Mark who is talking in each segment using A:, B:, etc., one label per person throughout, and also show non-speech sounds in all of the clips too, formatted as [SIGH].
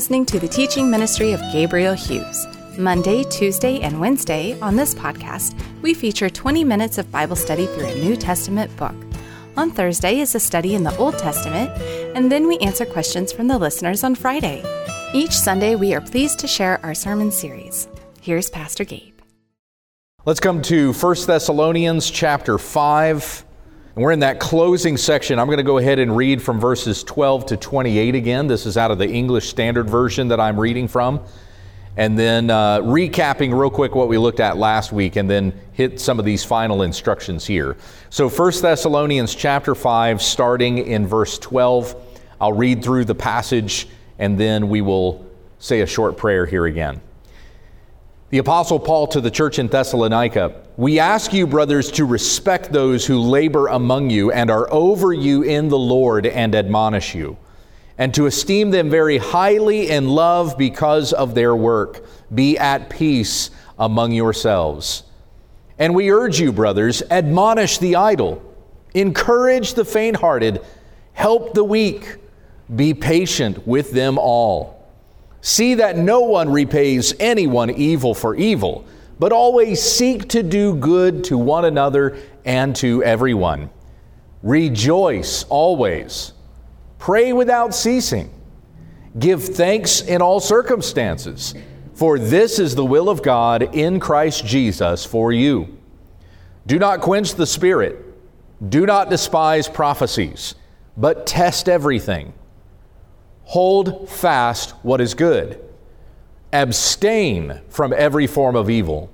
A: Listening to the teaching ministry of Gabriel Hughes. Monday, Tuesday, and Wednesday on this podcast, we feature 20 minutes of Bible study through a New Testament book. On Thursday is a study in the Old Testament, and then we answer questions from the listeners on Friday. Each Sunday, we are pleased to share our sermon series. Here's Pastor Gabe.
B: Let's come to 1 Thessalonians chapter 5. And we're in that closing section. I'm going to go ahead and read from verses 12 to 28 again. This is out of the English Standard Version that I'm reading from. And then uh, recapping real quick what we looked at last week and then hit some of these final instructions here. So 1 Thessalonians chapter 5, starting in verse 12. I'll read through the passage and then we will say a short prayer here again. The Apostle Paul to the church in Thessalonica We ask you, brothers, to respect those who labor among you and are over you in the Lord and admonish you, and to esteem them very highly in love because of their work. Be at peace among yourselves. And we urge you, brothers, admonish the idle, encourage the faint hearted, help the weak, be patient with them all. See that no one repays anyone evil for evil, but always seek to do good to one another and to everyone. Rejoice always. Pray without ceasing. Give thanks in all circumstances, for this is the will of God in Christ Jesus for you. Do not quench the Spirit. Do not despise prophecies, but test everything Hold fast what is good. Abstain from every form of evil.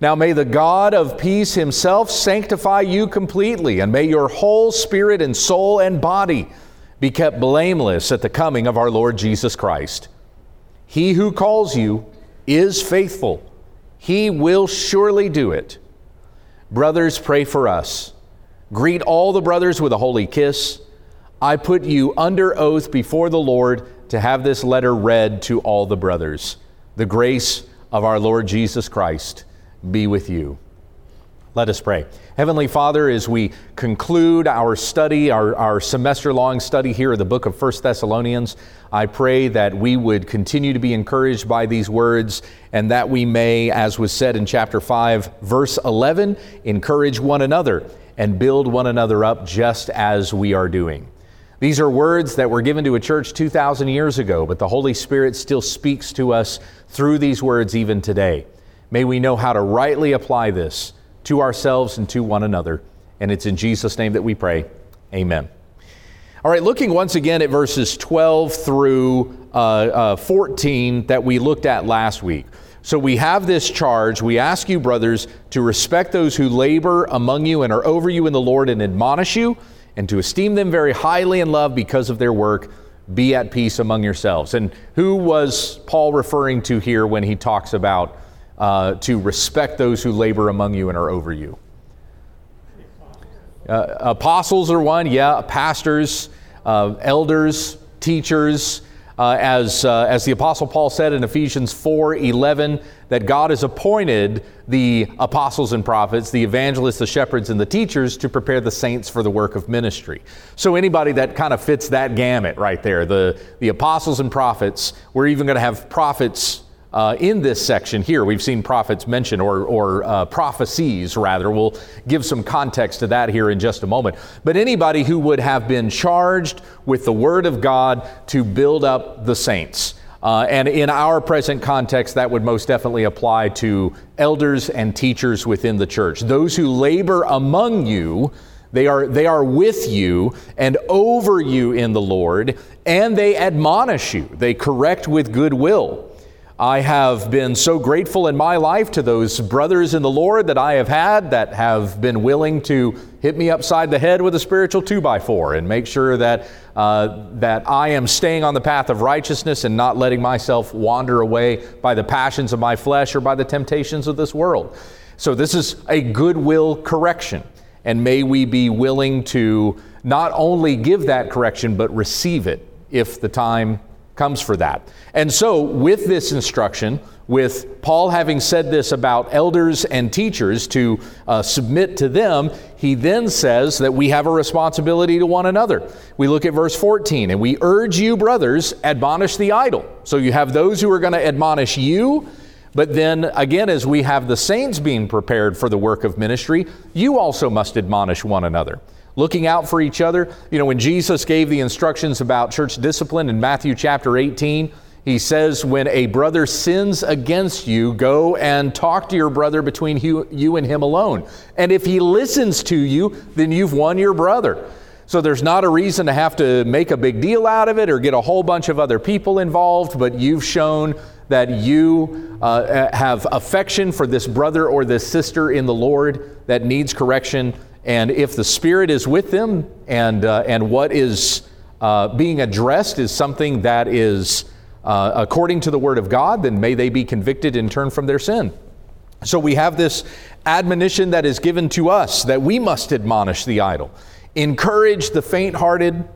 B: Now may the God of peace himself sanctify you completely, and may your whole spirit and soul and body be kept blameless at the coming of our Lord Jesus Christ. He who calls you is faithful, he will surely do it. Brothers, pray for us. Greet all the brothers with a holy kiss. I put you under oath before the Lord to have this letter read to all the brothers. The grace of our Lord Jesus Christ be with you. Let us pray. Heavenly Father, as we conclude our study, our, our semester long study here of the book of 1 Thessalonians, I pray that we would continue to be encouraged by these words and that we may, as was said in chapter 5, verse 11, encourage one another and build one another up just as we are doing. These are words that were given to a church 2,000 years ago, but the Holy Spirit still speaks to us through these words even today. May we know how to rightly apply this to ourselves and to one another. And it's in Jesus' name that we pray. Amen. All right, looking once again at verses 12 through uh, uh, 14 that we looked at last week. So we have this charge. We ask you, brothers, to respect those who labor among you and are over you in the Lord and admonish you and to esteem them very highly in love because of their work. Be at peace among yourselves. And who was Paul referring to here when he talks about uh, to respect those who labor among you and are over you? Uh, apostles are one, yeah, pastors, uh, elders, teachers, uh, as, uh, as the Apostle Paul said in Ephesians 4 11, that God has appointed the apostles and prophets, the evangelists, the shepherds, and the teachers to prepare the saints for the work of ministry. So, anybody that kind of fits that gamut right there, the, the apostles and prophets, we're even going to have prophets uh, in this section here, we've seen prophets mentioned, or, or uh, prophecies rather. We'll give some context to that here in just a moment. But anybody who would have been charged with the Word of God to build up the saints. Uh, and in our present context, that would most definitely apply to elders and teachers within the church. Those who labor among you, they are, they are with you and over you in the Lord, and they admonish you. They correct with goodwill. I have been so grateful in my life to those brothers in the Lord that I have had that have been willing to hit me upside the head with a spiritual two by four and make sure that, uh, that I am staying on the path of righteousness and not letting myself wander away by the passions of my flesh or by the temptations of this world. So, this is a goodwill correction. And may we be willing to not only give that correction, but receive it if the time comes for that. And so, with this instruction, with Paul having said this about elders and teachers to uh, submit to them, he then says that we have a responsibility to one another. We look at verse 14, and we urge you, brothers, admonish the idle. So you have those who are going to admonish you, but then again, as we have the saints being prepared for the work of ministry, you also must admonish one another looking out for each other. You know, when Jesus gave the instructions about church discipline in Matthew chapter 18, he says, When a brother sins against you, go and talk to your brother between you, and him alone. And if he listens to you, then you've won your brother. So there's not a reason to have to make a big deal out of it or get a whole bunch of other people involved, but you've shown that you uh, have affection for this brother or this sister in the Lord that needs correction. And if the Spirit is with them and, uh, and what is uh, being addressed is something that is uh, according to the Word of God, then may they be convicted and turn from their sin. So we have this admonition that is given to us that we must admonish the idle, encourage the faint hearted,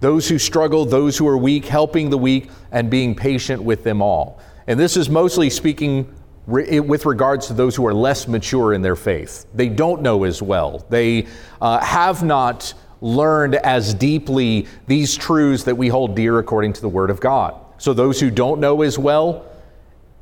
B: those who struggle, those who are weak, helping the weak, and being patient with them all. And this is mostly speaking with regards to those who are less mature in their faith. They don't know as well. They uh, have not learned as deeply these truths that we hold dear according to the Word of God. So those who don't know as well,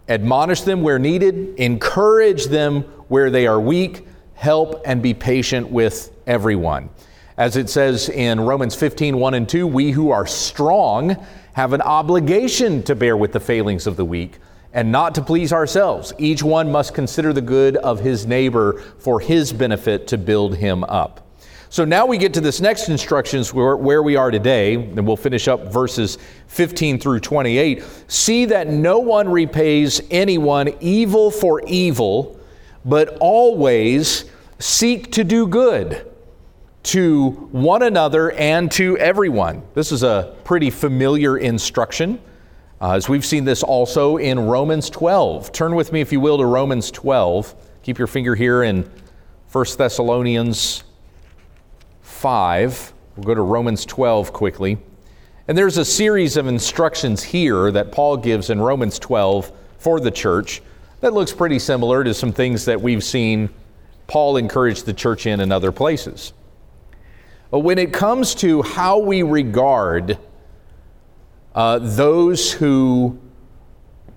B: admonish them where needed, encourage them where they are weak, help and be patient with everyone. As it says in Romans 15, 1 and 2, we who are strong have an obligation to bear with the failings of the weak and not to please ourselves. Each one must consider the good of his neighbor for his benefit to build him up. So now we get to this next instructions where, where we are today, and we'll finish up verses 15 through 28. See that no one repays anyone evil for evil, but always seek to do good to one another and to everyone. This is a pretty familiar instruction. Uh, as we've seen this also in Romans 12. Turn with me, if you will, to Romans 12. Keep your finger here in 1 Thessalonians 5. We'll go to Romans 12 quickly. And there's a series of instructions here that Paul gives in Romans 12 for the church that looks pretty similar to some things that we've seen Paul encourage the church in in other places. But when it comes to how we regard uh, those who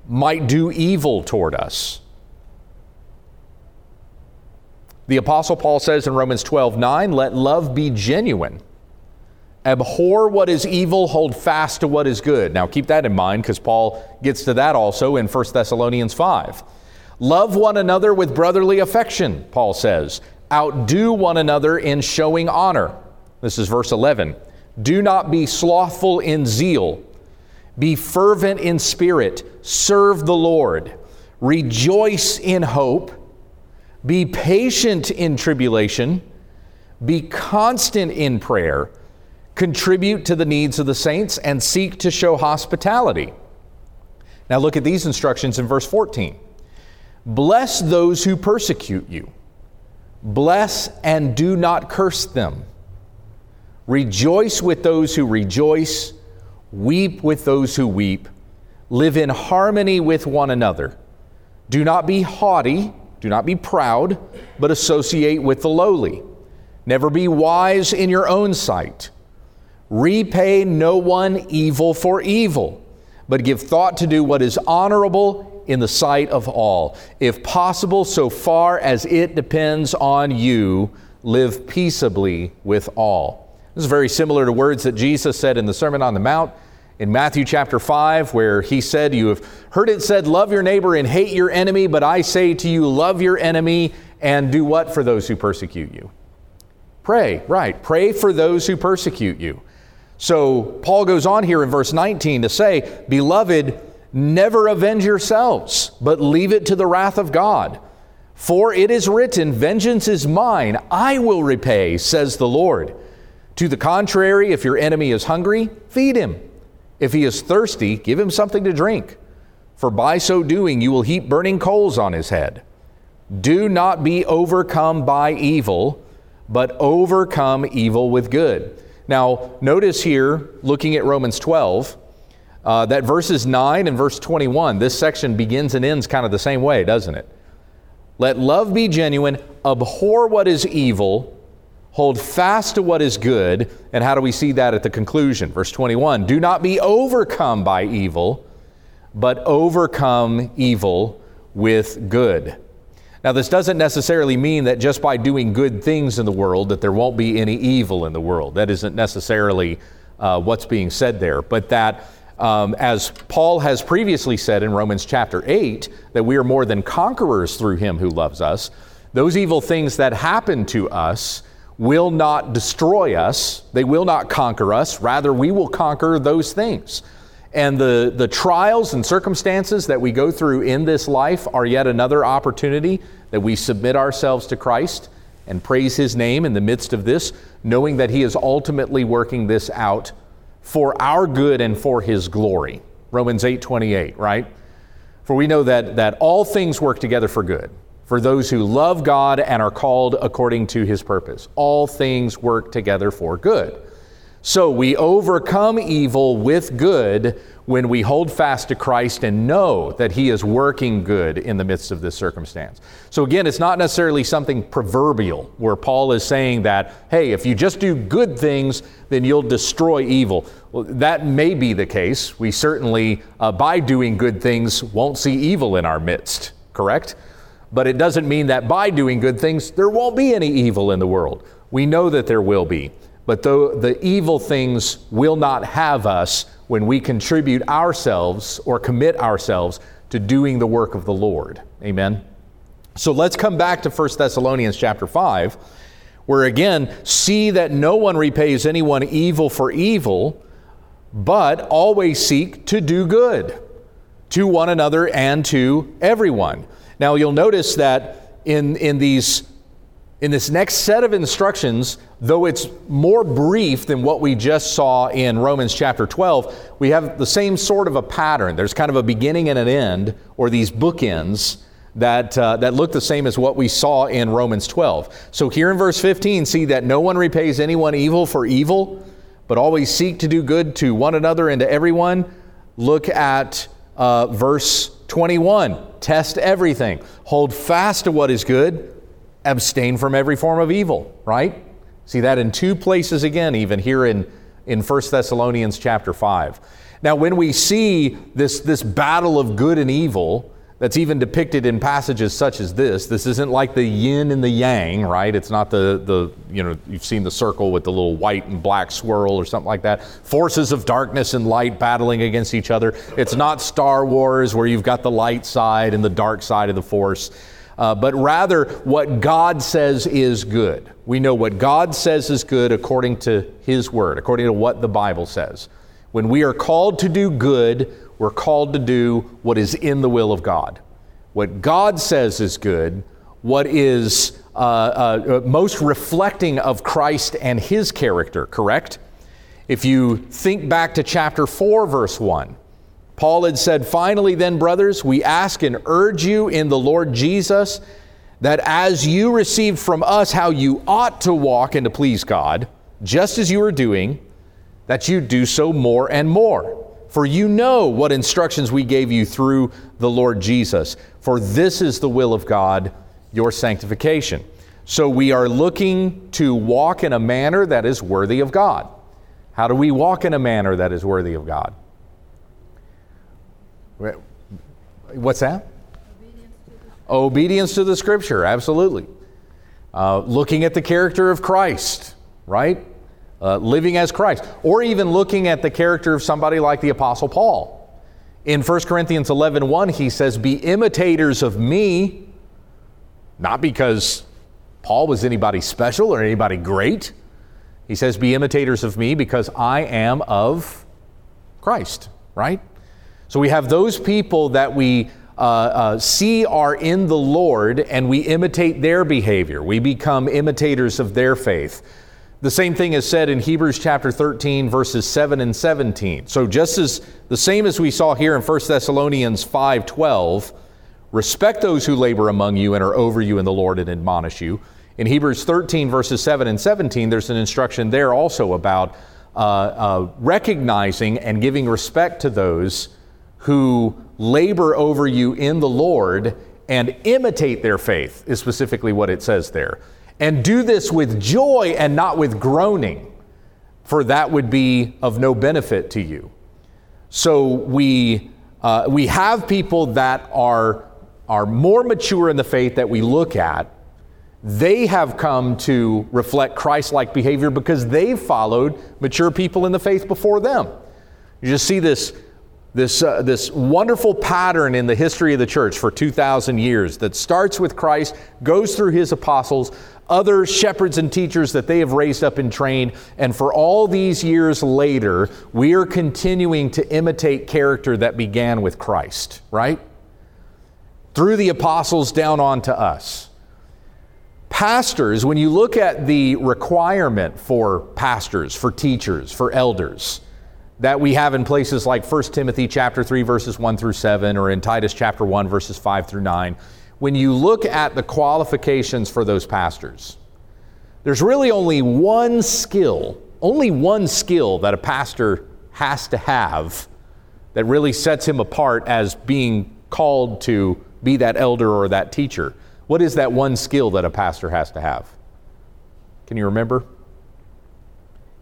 B: might do evil toward us, The Apostle Paul says in Romans 12 9, let love be genuine. Abhor what is evil, hold fast to what is good. Now keep that in mind because Paul gets to that also in 1 Thessalonians 5. Love one another with brotherly affection, Paul says. Outdo one another in showing honor. This is verse 11. Do not be slothful in zeal. Be fervent in spirit. Serve the Lord. Rejoice in hope be patient in tribulation, be constant in prayer, contribute to the needs of the saints, and seek to show hospitality. Now look at these instructions in verse 14. Bless those who persecute you. Bless and do not curse them. Rejoice with those who rejoice. Weep with those who weep. Live in harmony with one another. Do not be haughty do not be proud, but associate with the lowly. Never be wise in your own sight. Repay no one evil for evil, but give thought to do what is honorable in the sight of all. If possible, so far as it depends on you, live peaceably with all. This is very similar to words that Jesus said in the Sermon on the Mount in Matthew chapter 5, where he said, You have heard it said, Love your neighbor and hate your enemy, but I say to you, love your enemy and do what for those who persecute you? Pray, right. Pray for those who persecute you. So Paul goes on here in verse 19 to say, Beloved, never avenge yourselves, but leave it to the wrath of God. For it is written, Vengeance is mine, I will repay, says the Lord. To the contrary, if your enemy is hungry, feed him. If he is thirsty, give him something to drink, for by so doing you will heap burning coals on his head. Do not be overcome by evil, but overcome evil with good. Now, notice here, looking at Romans 12, uh, that verses 9 and verse 21, this section begins and ends kind of the same way, doesn't it? Let love be genuine, abhor what is evil, hold fast to what is good. And how do we see that at the conclusion? Verse 21 Do not be overcome by evil, but overcome evil with good. Now, this doesn't necessarily mean that just by doing good things in the world that there won't be any evil in the world. That isn't necessarily uh, what's being said there, but that um, as Paul has previously said in Romans chapter 8, that we are more than conquerors through him who loves us, those evil things that happen to us will not destroy us, they will not conquer us, rather, we will conquer those things. And the, the trials and circumstances that we go through in this life are yet another opportunity that we submit ourselves to Christ and praise His name in the midst of this, knowing that He is ultimately working this out for our good and for his glory. Romans 8 28, right? For we know that, that all things work together for good, for those who love God and are called according to his purpose. All things work together for good. So we overcome evil with good when we hold fast to Christ and know that He is working good in the midst of this circumstance. So, again, it's not necessarily something proverbial where Paul is saying that, hey, if you just do good things, then you'll destroy evil. Well, that may be the case. We certainly, uh, by doing good things, won't see evil in our midst, correct? But it doesn't mean that by doing good things, there won't be any evil in the world. We know that there will be. But though the evil things will not have us when we contribute ourselves or commit ourselves to doing the work of the Lord. Amen. So let's come back to 1 Thessalonians chapter 5, where again, see that no one repays anyone evil for evil, but always seek to do good to one another and to everyone. Now you'll notice that in, in these in this next set of instructions, though it's more brief than what we just saw in Romans chapter 12, we have the same sort of a pattern. There's kind of a beginning and an end, or these bookends that, uh, that look the same as what we saw in Romans 12. So here in verse 15, see that no one repays anyone evil for evil, but always seek to do good to one another and to everyone. Look at uh, verse 21. Test everything. Hold fast to what is good abstain from every form of evil, right? See that in two places again, even here in, in 1 Thessalonians chapter 5. Now, when we see this, this battle of good and evil, that's even depicted in passages such as this. This isn't like the yin and the yang, right? It's not the, the, you know, you've seen the circle with the little white and black swirl or something like that. Forces of darkness and light battling against each other. It's not Star Wars where you've got the light side and the dark side of the force uh, but rather what God says is good. We know what God says is good according to His Word, according to what the Bible says. When we are called to do good, we're called to do what is in the will of God. What God says is good, what is uh, uh, most reflecting of Christ and His character, correct? If you think back to chapter 4, verse 1, Paul had said, Finally, then, brothers, we ask and urge you in the Lord Jesus that as you received from us how you ought to walk and to please God, just as you are doing, that you do so more and more. For you know what instructions we gave you through the Lord Jesus. For this is the will of God, your sanctification. So we are looking to walk in a manner that is worthy of God. How do we walk in a manner that is worthy of God? What's that? Obedience to the, scripture, absolutely. Uh, looking at the character of Christ, right? Uh, living as Christ. Or even looking at the character of somebody like the Apostle Paul. In 1 Corinthians 11 1, he says, Be imitators of me, not because Paul was anybody special or anybody great. He says, Be imitators of me because I am of Christ, right? So we have those people that we uh, uh, see are in the Lord and we imitate their behavior. We become imitators of their faith. The same thing is said in Hebrews chapter 13, verses 7 and 17. So just as the same as we saw here in 1 Thessalonians 5 12, respect those who labor among you and are over you in the Lord and admonish you. In Hebrews 13, verses 7 and 17, there's an instruction there also about uh, uh, recognizing and giving respect to those who labor over you in the Lord and imitate their faith, is specifically what it says there. And do this with joy and not with groaning, for that would be of no benefit to you. So we, uh, we have people that are, are more mature in the faith that we look at. They have come to reflect Christ like behavior because they've followed mature people in the faith before them. You just see this this, uh, this wonderful pattern in the history of the church for 2,000 years that starts with Christ, goes through his apostles, other shepherds and teachers that they have raised up and trained, and for all these years later, we are continuing to imitate character that began with Christ, right? Through the apostles down on to us. Pastors, when you look at the requirement for pastors, for teachers, for elders, that we have in places like 1 Timothy chapter 3 verses 1 through 7 or in Titus chapter 1 verses 5 through 9, when you look at the qualifications for those pastors, there's really only one skill, only one skill that a pastor has to have that really sets him apart as being called to be that elder or that teacher. What is that one skill that a pastor has to have? Can you remember?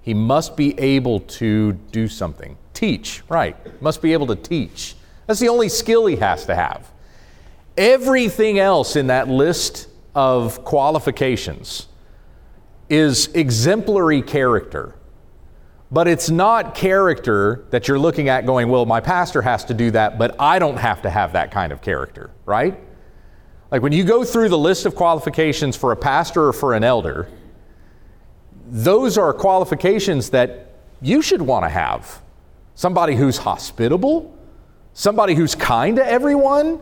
B: He must be able to do something. Teach, right. Must be able to teach. That's the only skill he has to have. Everything else in that list of qualifications is exemplary character. But it's not character that you're looking at going, well, my pastor has to do that, but I don't have to have that kind of character, right? Like when you go through the list of qualifications for a pastor or for an elder, those are qualifications that you should want to have. Somebody who's hospitable, somebody who's kind to everyone,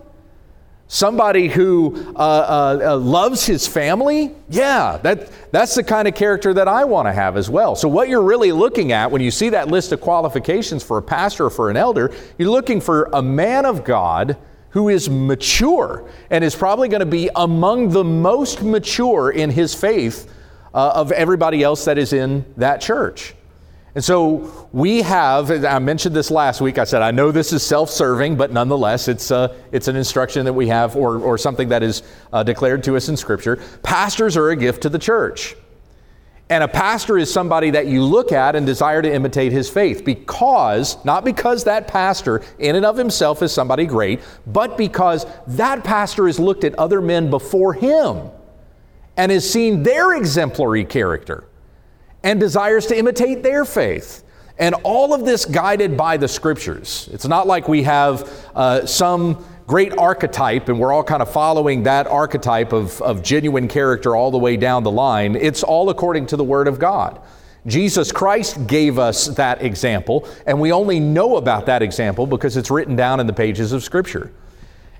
B: somebody who uh, uh, uh, loves his family. Yeah, that, that's the kind of character that I want to have as well. So, what you're really looking at when you see that list of qualifications for a pastor or for an elder, you're looking for a man of God who is mature and is probably going to be among the most mature in his faith uh, of everybody else that is in that church. And so we have, I mentioned this last week, I said, I know this is self serving, but nonetheless, it's, uh, it's an instruction that we have or, or something that is uh, declared to us in Scripture. Pastors are a gift to the church. And a pastor is somebody that you look at and desire to imitate his faith because, not because that pastor in and of himself is somebody great, but because that pastor has looked at other men before him and has seen their exemplary character and desires to imitate their faith. And all of this guided by the scriptures. It's not like we have uh, some great archetype and we're all kind of following that archetype of, of genuine character all the way down the line. It's all according to the Word of God. Jesus Christ gave us that example, and we only know about that example because it's written down in the pages of Scripture.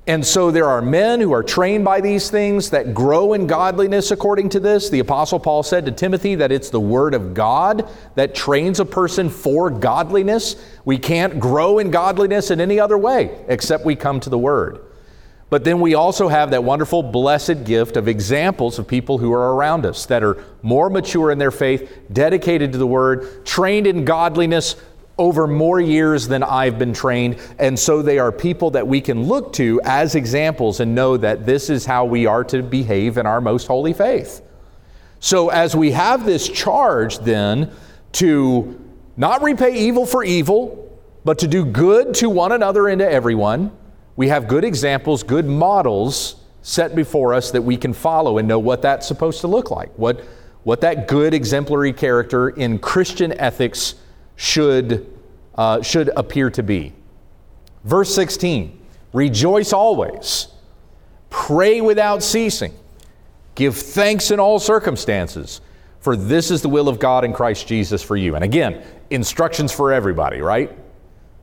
B: And so there are men who are trained by these things that grow in godliness according to this. The Apostle Paul said to Timothy that it's the Word of God that trains a person for godliness. We can't grow in godliness in any other way except we come to the Word. But then we also have that wonderful, blessed gift of examples of people who are around us that are more mature in their faith, dedicated to the Word, trained in godliness, over more years than I've been trained. And so they are people that we can look to as examples and know that this is how we are to behave in our most holy faith. So as we have this charge then to not repay evil for evil, but to do good to one another and to everyone, we have good examples, good models set before us that we can follow and know what that's supposed to look like, what, what that good exemplary character in Christian ethics should, uh, should appear to be. Verse 16 Rejoice always, pray without ceasing, give thanks in all circumstances, for this is the will of God in Christ Jesus for you. And again, instructions for everybody, right?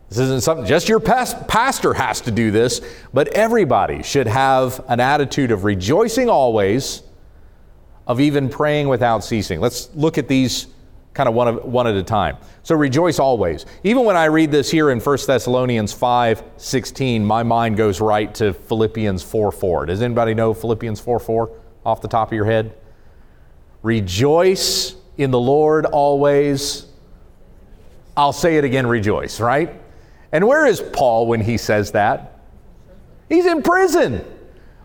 B: This isn't something just your past, pastor has to do this, but everybody should have an attitude of rejoicing always, of even praying without ceasing. Let's look at these kind of one, of, one at a time. So rejoice always. Even when I read this here in 1 Thessalonians 5 16, my mind goes right to Philippians 4 4. Does anybody know Philippians 4 4 off the top of your head? Rejoice in the Lord always. I'll say it again, rejoice, right? And where is Paul when he says that? He's in prison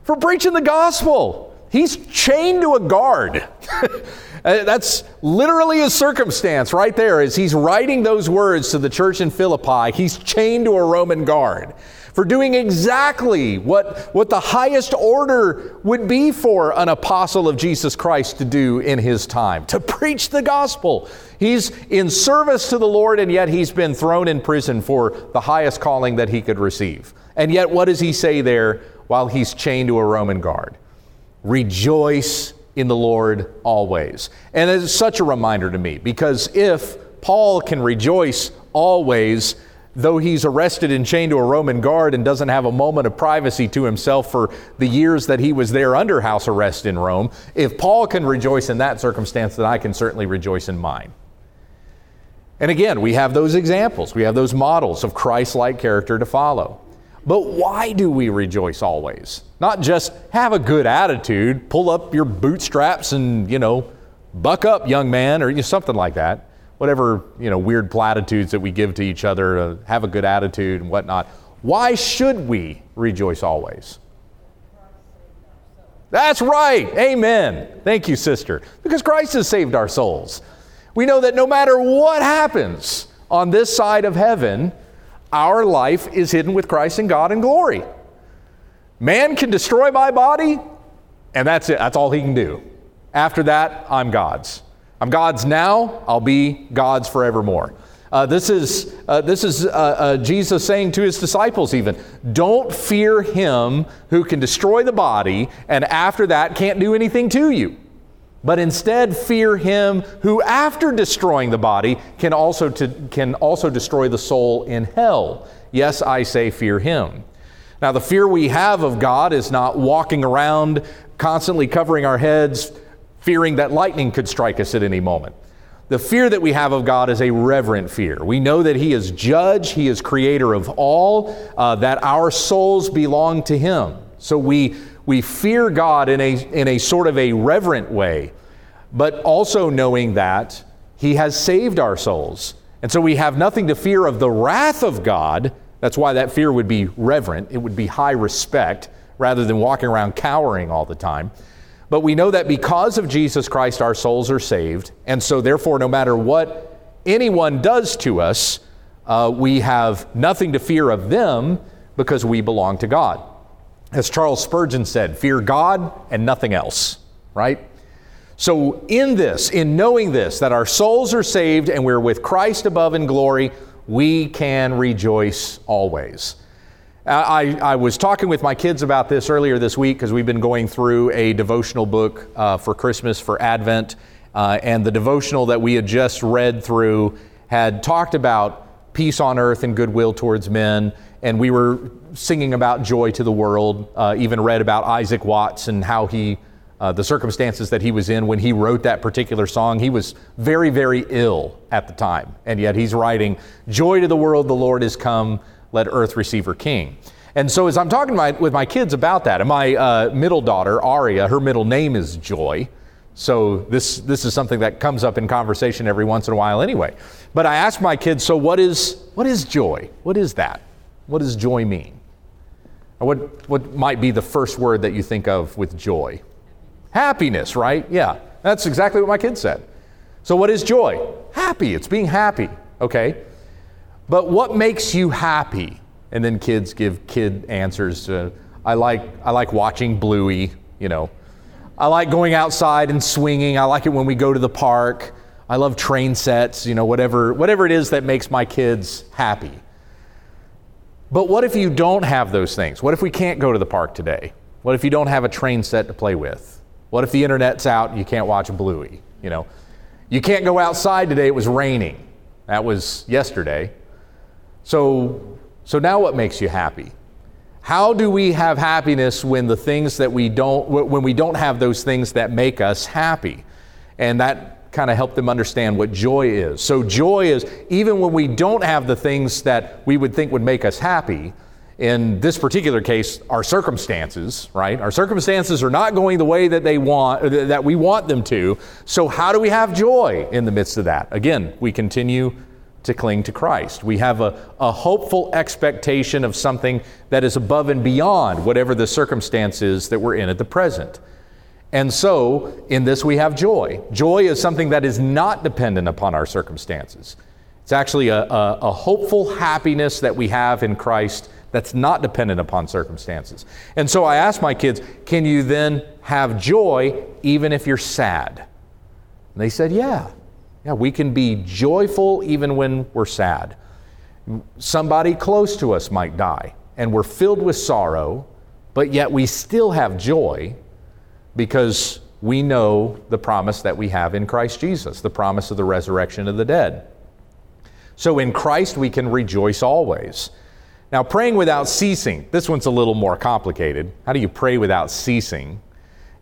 B: for preaching the gospel. He's chained to a guard. [LAUGHS] Uh, that's literally a circumstance right there as he's writing those words to the church in Philippi. He's chained to a Roman guard for doing exactly what, what the highest order would be for an apostle of Jesus Christ to do in his time to preach the gospel. He's in service to the Lord, and yet he's been thrown in prison for the highest calling that he could receive. And yet, what does he say there while he's chained to a Roman guard? Rejoice in the Lord always. And it's such a reminder to me because if Paul can rejoice always, though he's arrested and chained to a Roman guard and doesn't have a moment of privacy to himself for the years that he was there under house arrest in Rome, if Paul can rejoice in that circumstance, then I can certainly rejoice in mine. And again, we have those examples, we have those models of Christ like character to follow. But why do we rejoice always? Not just have a good attitude, pull up your bootstraps and, you know, buck up, young man, or you know, something like that whatever you know weird platitudes that we give to each other to have a good attitude and whatnot. Why should we rejoice always? That's right. Amen. Thank you, sister. Because Christ has saved our souls. We know that no matter what happens on this side of heaven, our life is hidden with Christ in God in glory. Man can destroy my body, and that's it. That's all he can do. After that, I'm God's. I'm God's now, I'll be God's forevermore. Uh, this is, uh, this is uh, uh, Jesus saying to his disciples, even, don't fear him who can destroy the body and after that can't do anything to you. But instead, fear him who, after destroying the body, can also, to, can also destroy the soul in hell. Yes, I say, fear him. Now, the fear we have of God is not walking around constantly covering our heads, fearing that lightning could strike us at any moment. The fear that we have of God is a reverent fear. We know that He is judge, He is creator of all, uh, that our souls belong to Him. So we, we fear God in a, in a sort of a reverent way, but also knowing that He has saved our souls. And so we have nothing to fear of the wrath of God. That's why that fear would be reverent, it would be high respect rather than walking around cowering all the time. But we know that because of Jesus Christ, our souls are saved. And so, therefore, no matter what anyone does to us, uh, we have nothing to fear of them because we belong to God. As Charles Spurgeon said, fear God and nothing else, right? So, in this, in knowing this, that our souls are saved and we're with Christ above in glory, we can rejoice always. I, I, was talking with my kids about this earlier this week because we've been going through a devotional book uh, for Christmas, for Advent. Uh, and the devotional that we had just read through had talked about peace on earth and goodwill towards men. And we were singing about joy to the world, uh, even read about Isaac Watts and how he, uh, the circumstances that he was in when he wrote that particular song. He was very, very ill at the time. And yet he's writing, Joy to the world, the Lord is come let earth receive her king. And so, as I'm talking my, with my kids about that, and my uh, middle daughter, Aria, her middle name is Joy. So, this, this is something that comes up in conversation every once in a while anyway. But I ask my kids, so what is, what is joy? What is that? What does joy mean? Or what, what might be the first word that you think of with joy? Happiness, right? Yeah, that's exactly what my kids said. So, what is joy? Happy. It's being happy, okay? But what makes you happy? And then kids give kid answers. To, I like I like watching Bluey. You know, I like going outside and swinging. I like it when we go to the park. I love train sets. You know, whatever whatever it is that makes my kids happy. But what if you don't have those things? What if we can't go to the park today? What if you don't have a train set to play with? What if the internet's out and you can't watch Bluey? You know, you can't go outside today. It was raining. That was yesterday. So, so now what makes you happy? How do we have happiness when the things that we don't when we don't have those things that make us happy? And that kind of help them understand what joy is. So joy is even when we don't have the things that we would think would make us happy, in this particular case, our circumstances, right? Our circumstances are not going the way that they want, that we want them to. So, how do we have joy in the midst of that? Again, we continue to cling to Christ. We have a, a hopeful expectation of something that is above and beyond whatever the circumstance is that we're in at the present. And so, in this, we have joy. Joy is something that is not dependent upon our circumstances. It's actually a, a, a, hopeful happiness that we have in Christ that's not dependent upon circumstances. And so I ask my kids, can you then have joy even if you're sad? And they said, yeah. Yeah, we can be joyful even when we're sad. Somebody close to us might die, and we're filled with sorrow, but yet we still have joy because we know the promise that we have in Christ Jesus, the promise of the resurrection of the dead. So in Christ we can rejoice always. Now, praying without ceasing, this one's a little more complicated. How do you pray without ceasing?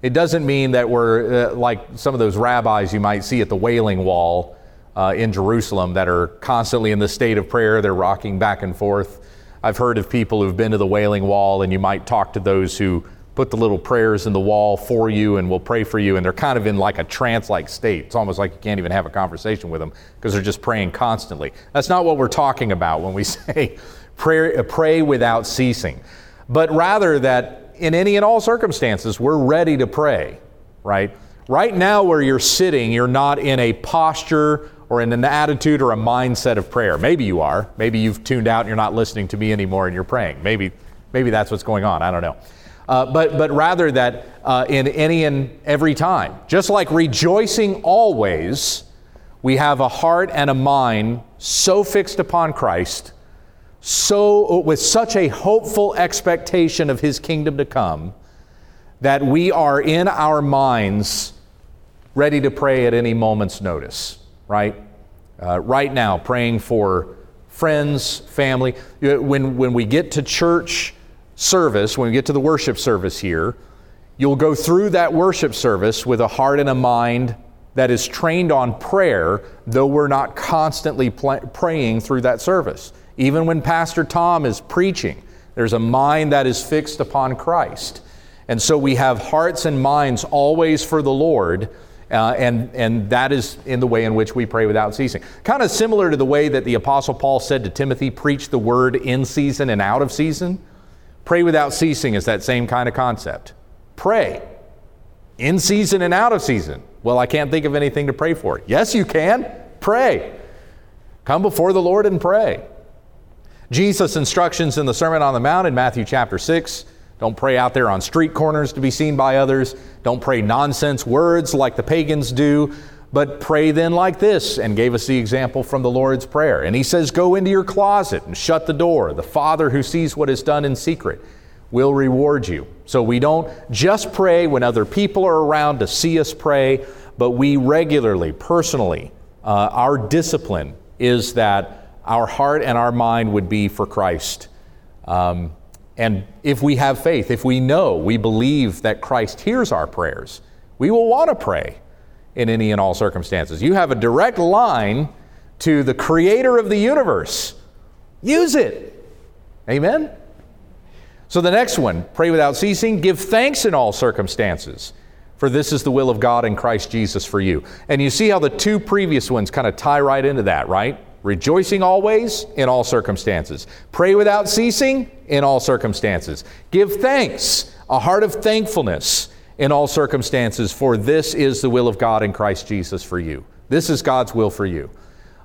B: It doesn't mean that we're uh, like some of those rabbis you might see at the Wailing Wall uh, in Jerusalem that are constantly in the state of prayer. They're rocking back and forth. I've heard of people who've been to the Wailing Wall, and you might talk to those who put the little prayers in the wall for you and we'll pray for you, and they're kind of in like a trance like state. It's almost like you can't even have a conversation with them because they're just praying constantly. That's not what we're talking about when we [LAUGHS] say pray, uh, pray without ceasing, but rather that in any and all circumstances, we're ready to pray, right? Right now, where you're sitting, you're not in a posture or in an attitude or a mindset of prayer. Maybe you are. Maybe you've tuned out and you're not listening to me anymore and you're praying. Maybe, maybe that's what's going on. I don't know. Uh, but, but rather that uh, in any and every time, just like rejoicing always, we have a heart and a mind so fixed upon Christ so with such a hopeful expectation of his kingdom to come that we are in our minds ready to pray at any moment's notice, right? Uh, right now, praying for friends, family. When, when we get to church service, when we get to the worship service here, you'll go through that worship service with a heart and a mind that is trained on prayer, though we're not constantly pl- praying through that service. Even when Pastor Tom is preaching, there's a mind that is fixed upon Christ. And so we have hearts and minds always for the Lord. Uh, and, and that is in the way in which we pray without ceasing. Kind of similar to the way that the Apostle Paul said to Timothy, preach the word in season and out of season. Pray without ceasing is that same kind of concept. Pray in season and out of season. Well, I can't think of anything to pray for. Yes, you can. Pray. Come before the Lord and pray. Jesus' instructions in the Sermon on the Mount in Matthew chapter 6 don't pray out there on street corners to be seen by others. Don't pray nonsense words like the pagans do, but pray then like this, and gave us the example from the Lord's Prayer. And he says, Go into your closet and shut the door. The Father who sees what is done in secret will reward you. So we don't just pray when other people are around to see us pray, but we regularly, personally, uh, our discipline is that our heart and our mind would be for Christ. Um, and if we have faith, if we know, we believe that Christ hears our prayers, we will want to pray in any and all circumstances. You have a direct line to the creator of the universe. Use it. Amen? So the next one pray without ceasing, give thanks in all circumstances, for this is the will of God in Christ Jesus for you. And you see how the two previous ones kind of tie right into that, right? Rejoicing always in all circumstances. Pray without ceasing in all circumstances. Give thanks, a heart of thankfulness in all circumstances, for this is the will of God in Christ Jesus for you. This is God's will for you.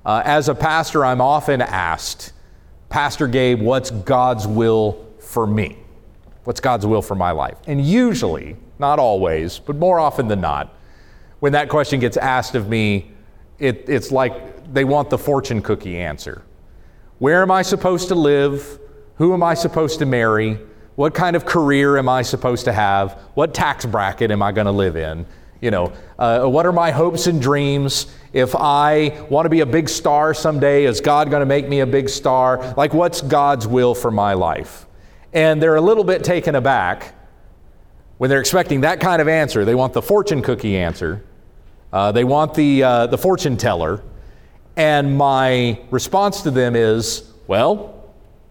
B: Uh, as a pastor, I'm often asked, Pastor Gabe, what's God's will for me? What's God's will for my life? And usually, not always, but more often than not, when that question gets asked of me, it, it's like they want the fortune cookie answer. Where am I supposed to live? Who am I supposed to marry? What kind of career am I supposed to have? What tax bracket am I going to live in? You know, uh, what are my hopes and dreams? If I want to be a big star someday, is God going to make me a big star? Like, what's God's will for my life? And they're a little bit taken aback when they're expecting that kind of answer. They want the fortune cookie answer. Uh, they want the, uh, the fortune teller. And my response to them is, well,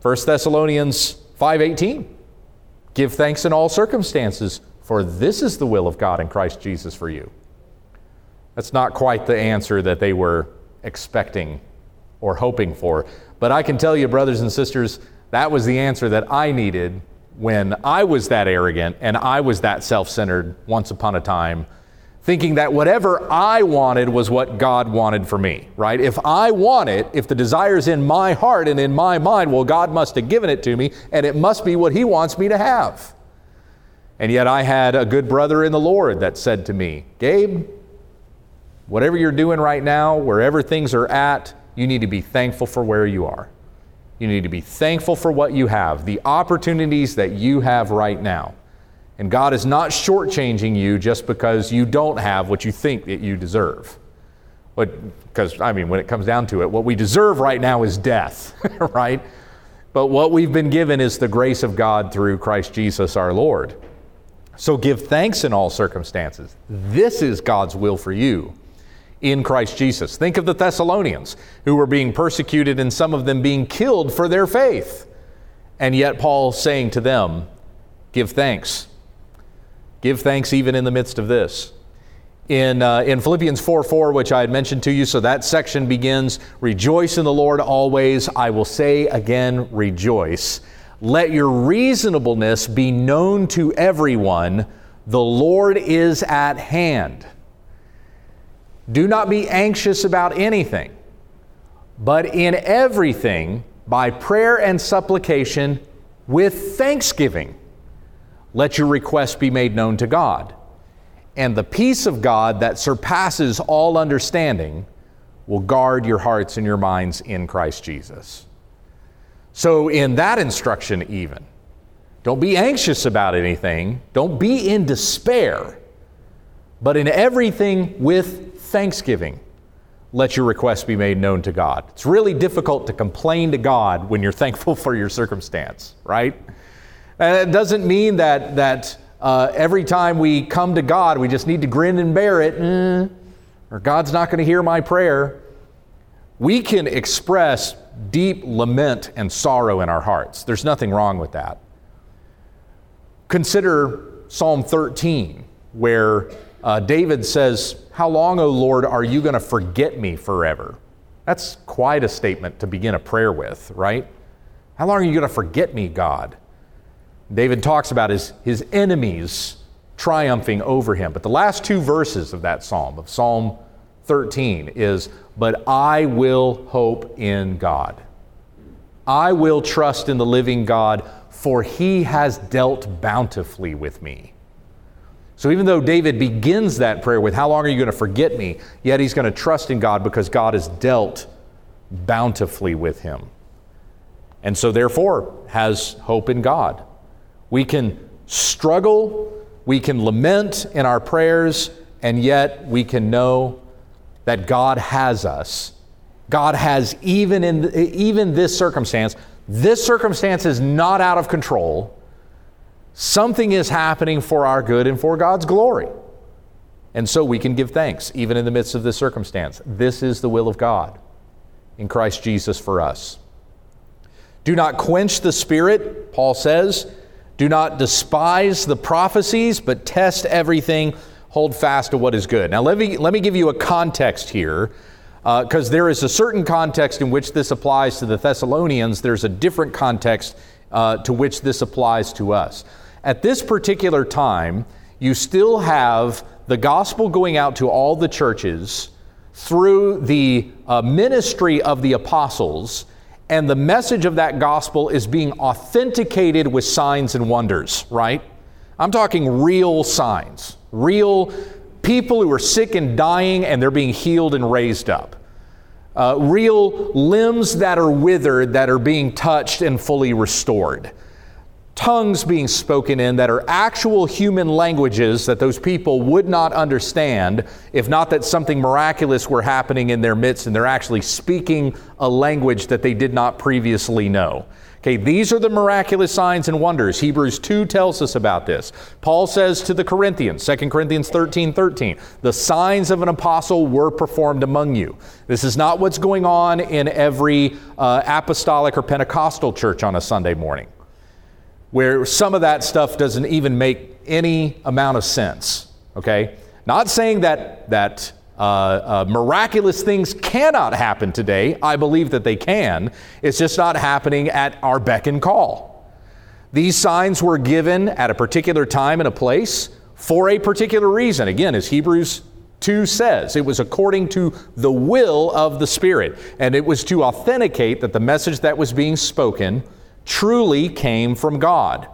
B: 1 Thessalonians 5:18. Give thanks in all circumstances, for this is the will of God in Christ Jesus for you. That's not quite the answer that they were expecting or hoping for. But I can tell you, brothers and sisters, that was the answer that I needed when I was that arrogant and I was that self centered once upon a time, thinking that whatever I wanted was what God wanted for me, right? If I want it, if the desire's in my heart and in my mind, well, God must have given it to me and it must be what He wants me to have. And yet I had a good brother in the Lord that said to me, Gabe, whatever you're doing right now, wherever things are at, you need to be thankful for where you are. You need to be thankful for what you have, the opportunities that you have right now. And God is not shortchanging you just because you don't have what you think that you deserve. Because, I mean, when it comes down to it, what we deserve right now is death, [LAUGHS] right? But what we've been given is the grace of God through Christ Jesus our Lord. So give thanks in all circumstances. This is God's will for you in Christ Jesus. Think of the Thessalonians who were being persecuted and some of them being killed for their faith. And yet, Paul saying to them, Give thanks. Give thanks even in the midst of this. In, uh, in Philippians 4 4, which I had mentioned to you, so that section begins Rejoice in the Lord always. I will say again, rejoice. Let your reasonableness be known to everyone. The Lord is at hand. Do not be anxious about anything, but in everything, by prayer and supplication, with thanksgiving, let your requests be made known to God. And the peace of God that surpasses all understanding will guard your hearts and your minds in Christ Jesus. So, in that instruction, even, don't be anxious about anything, don't be in despair, but in everything with thanksgiving, let your requests be made known to God. It's really difficult to complain to God when you're thankful [LAUGHS] for your circumstance, right? And it doesn't mean that, that uh, every time we come to God, we just need to grin and bear it, mm, or God's not going to hear my prayer. We can express deep lament and sorrow in our hearts. There's nothing wrong with that. Consider Psalm 13, where uh, David says, How long, O Lord, are you going to forget me forever? That's quite a statement to begin a prayer with, right? How long are you going to forget me, God? David talks about his, his enemies triumphing over him. But the last two verses of that psalm, of Psalm 13, is, But I will hope in God. I will trust in the living God, for he has dealt bountifully with me. So even though David begins that prayer with, How long are you going to forget me? Yet he's going to trust in God because God has dealt bountifully with him. And so, therefore, has hope in God. We can struggle, we can lament in our prayers, and yet we can know that God has us. God has even in even this circumstance. This circumstance is not out of control. Something is happening for our good and for God's glory. And so we can give thanks even in the midst of this circumstance. This is the will of God in Christ Jesus for us. Do not quench the Spirit, Paul says. Do not despise the prophecies, but test everything. Hold fast to what is good. Now, let me, let me give you a context here, because uh, there is a certain context in which this applies to the Thessalonians. There's a different context uh, to which this applies to us. At this particular time, you still have the gospel going out to all the churches through the uh, ministry of the apostles, and the message of that gospel is being authenticated with signs and wonders, right? I'm talking real signs, real people who are sick and dying and they're being healed and raised up. Uh, real limbs that are withered that are being touched and fully restored tongues being spoken in that are actual human languages that those people would not understand if not that something miraculous were happening in their midst and they're actually speaking a language that they did not previously know. Okay, these are the miraculous signs and wonders. Hebrews 2 tells us about this. Paul says to the Corinthians, 2 Corinthians 13 13, the signs of an apostle were performed among you. This is not what's going on in every uh, apostolic or Pentecostal church on a Sunday morning where some of that stuff doesn't even make any amount of sense. Okay? Not saying that, that uh, uh, miraculous things cannot happen today. I believe that they can. It's just not happening at our beck and call. These signs were given at a particular time and a place for a particular reason. Again, as Hebrews 2 says, it was according to the will of the Spirit, and it was to authenticate that the message that was being spoken truly came from God.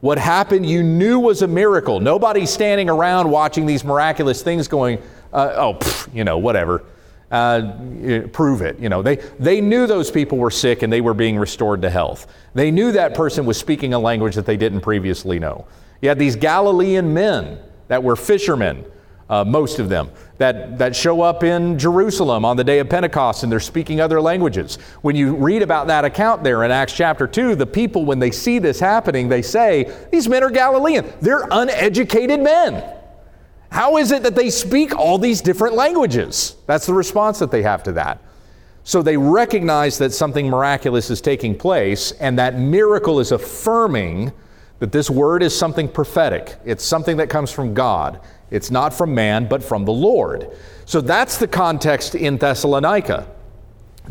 B: What happened, you knew was a miracle. Nobody's standing around watching these miraculous things going, uh, oh, pff, you know, whatever. Uh, prove it. You know, they, they knew those people were sick and they were being restored to health. They knew that person was speaking a language that they didn't previously know. You had these Galilean men that were fishermen, uh, most of them, that, that show up in Jerusalem on the day of Pentecost and they're speaking other languages. When you read about that account there in Acts chapter 2, the people, when they see this happening, they say, These men are Galilean. They're uneducated men. How is it that they speak all these different languages? That's the response that they have to that. So they recognize that something miraculous is taking place, and that miracle is affirming that this word is something prophetic. It's something that comes from God. It's not from man, but from the Lord. So that's the context in Thessalonica.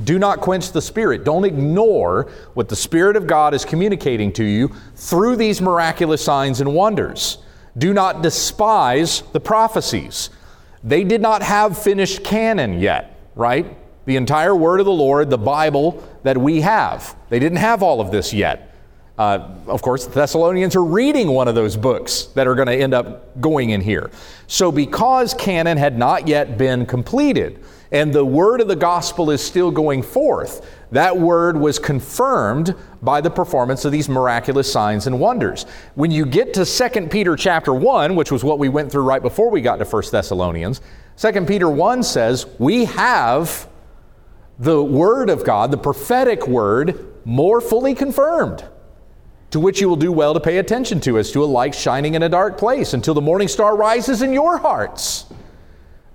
B: Do not quench the Spirit. Don't ignore what the Spirit of God is communicating to you through these miraculous signs and wonders. Do not despise the prophecies. They did not have finished canon yet, right? The entire word of the Lord, the Bible that we have. They didn't have all of this yet. Uh, of course, the Thessalonians are reading one of those books that are going to end up going in here. So, because canon had not yet been completed and the word of the gospel is still going forth, that word was confirmed by the performance of these miraculous signs and wonders. When you get to 2 Peter chapter 1, which was what we went through right before we got to 1 Thessalonians, 2 Peter 1 says, We have the word of God, the prophetic word, more fully confirmed to which you will do well to pay attention to, as to a light shining in a dark place, until the morning star rises in your hearts,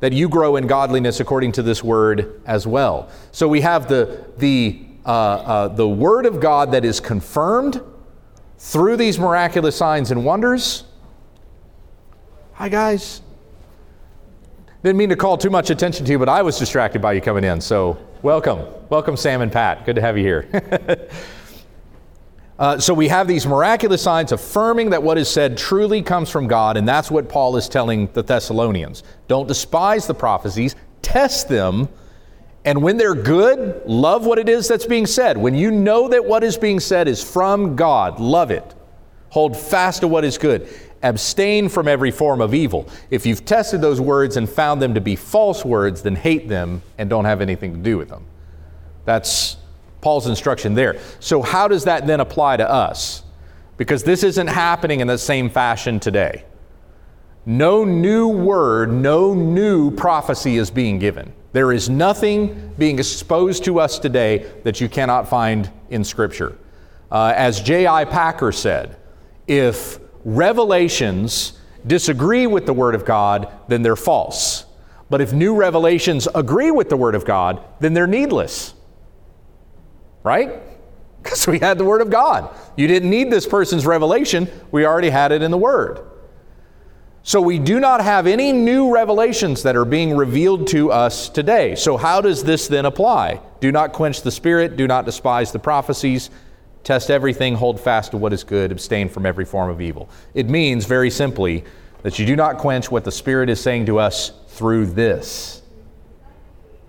B: that you grow in godliness according to this word as well. So we have the, the, uh, uh, the word of God that is confirmed through these miraculous signs and wonders. Hi, guys. Didn't mean to call too much attention to you, but I was distracted by you coming in. So, welcome. Welcome, Sam and Pat. Good to have you here. [LAUGHS] Uh, so we have these miraculous signs affirming that what is said truly comes from God, and that's what Paul is telling the Thessalonians. Don't despise the prophecies, test them, and when they're good, love what it is that's being said. When you know that what is being said is from God, love it. Hold fast to what is good. Abstain from every form of evil. If you've tested those words and found them to be false words, then hate them and don't have anything to do with them. That's Paul's instruction there. So, how does that then apply to us? Because this isn't happening in the same fashion today. No new word, no new prophecy is being given. There is nothing being exposed to us today that you cannot find in Scripture. Uh, as J.I. Packer said, if revelations disagree with the Word of God, then they're false. But if new revelations agree with the Word of God, then they're needless right? [LAUGHS] Because we had the Word of God. You didn't need this person's revelation, we already had it in the Word. So we do not have any new revelations that are being revealed to us today. So, how does this then apply? Do not quench the Spirit, do not despise the prophecies, test everything, hold fast to what is good, abstain from every form of evil. It means, very simply, that you do not quench what the Spirit is saying to us through this.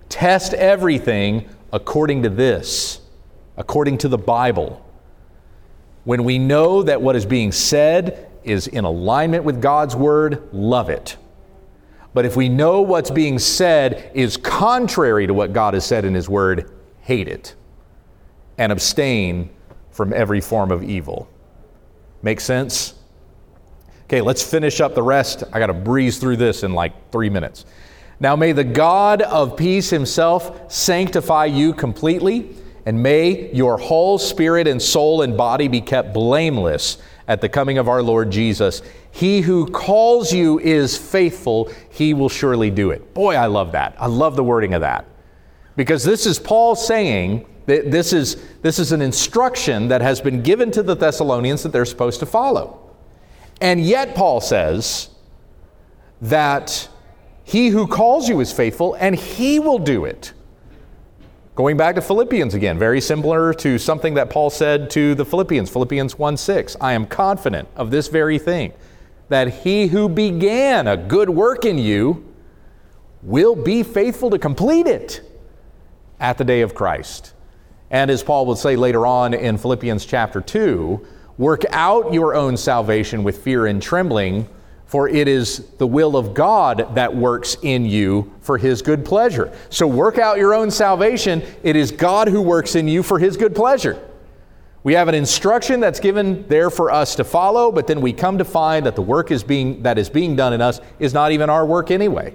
B: Test everything according to this according to the Bible. When we know that what is being said is in alignment with God's Word, love it. But if we know what's being said is contrary to what God has said in His Word, hate it and abstain from every form of evil. Make sense? Okay, let's finish up the rest. I got to breeze through this in like three minutes. Now, may the God of peace Himself sanctify you completely and may your whole spirit and soul and body be kept blameless at the coming of our Lord Jesus. He who calls you is faithful, he will surely do it. Boy, I love that. I love the wording of that. Because this is Paul saying that this is, this is an instruction that has been given to the Thessalonians that they're supposed to follow. And yet, Paul says that He who calls you is faithful, and he will do it. Going back to Philippians again, very similar to something that Paul said to the Philippians, Philippians 1 6. I am confident of this very thing, that he who began a good work in you will be faithful to complete it at the day of Christ. And as Paul would say later on in Philippians chapter 2, work out your own salvation with fear and trembling for it is the will of God that works in you for his good pleasure. So work out your own salvation. It is God who works in you for his good pleasure. We have an instruction that's given there for us to follow, but then we come to find that the work is being, that is being done in us is not even our work anyway.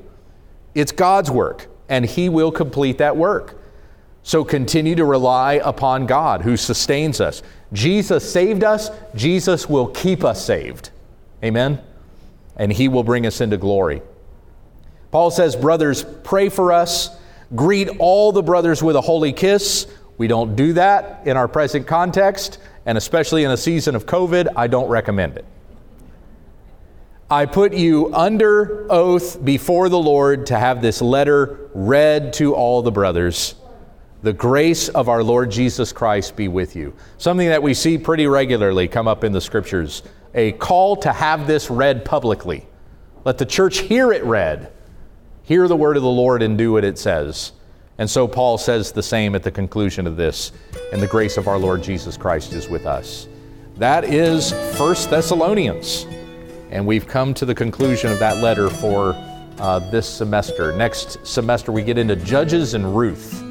B: It's God's work, and He will complete that work. So continue to rely upon God who sustains us. Jesus saved us, Jesus will keep us saved. Amen? And he will bring us into glory. Paul says, Brothers, pray for us. Greet all the brothers with a holy kiss. We don't do that in our present context, and especially in a season of COVID, I don't recommend it. I put you under oath before the Lord to have this letter read to all the brothers. The grace of our Lord Jesus Christ be with you. Something that we see pretty regularly come up in the scriptures a call to have this read publicly. Let the church hear it read. Hear the word of the Lord and do what it says. And so Paul says the same at the conclusion of this, and the grace of our Lord Jesus Christ is with us. That is First Thessalonians. And we've come to the conclusion of that letter for uh, this semester. Next semester, we get into Judges and Ruth.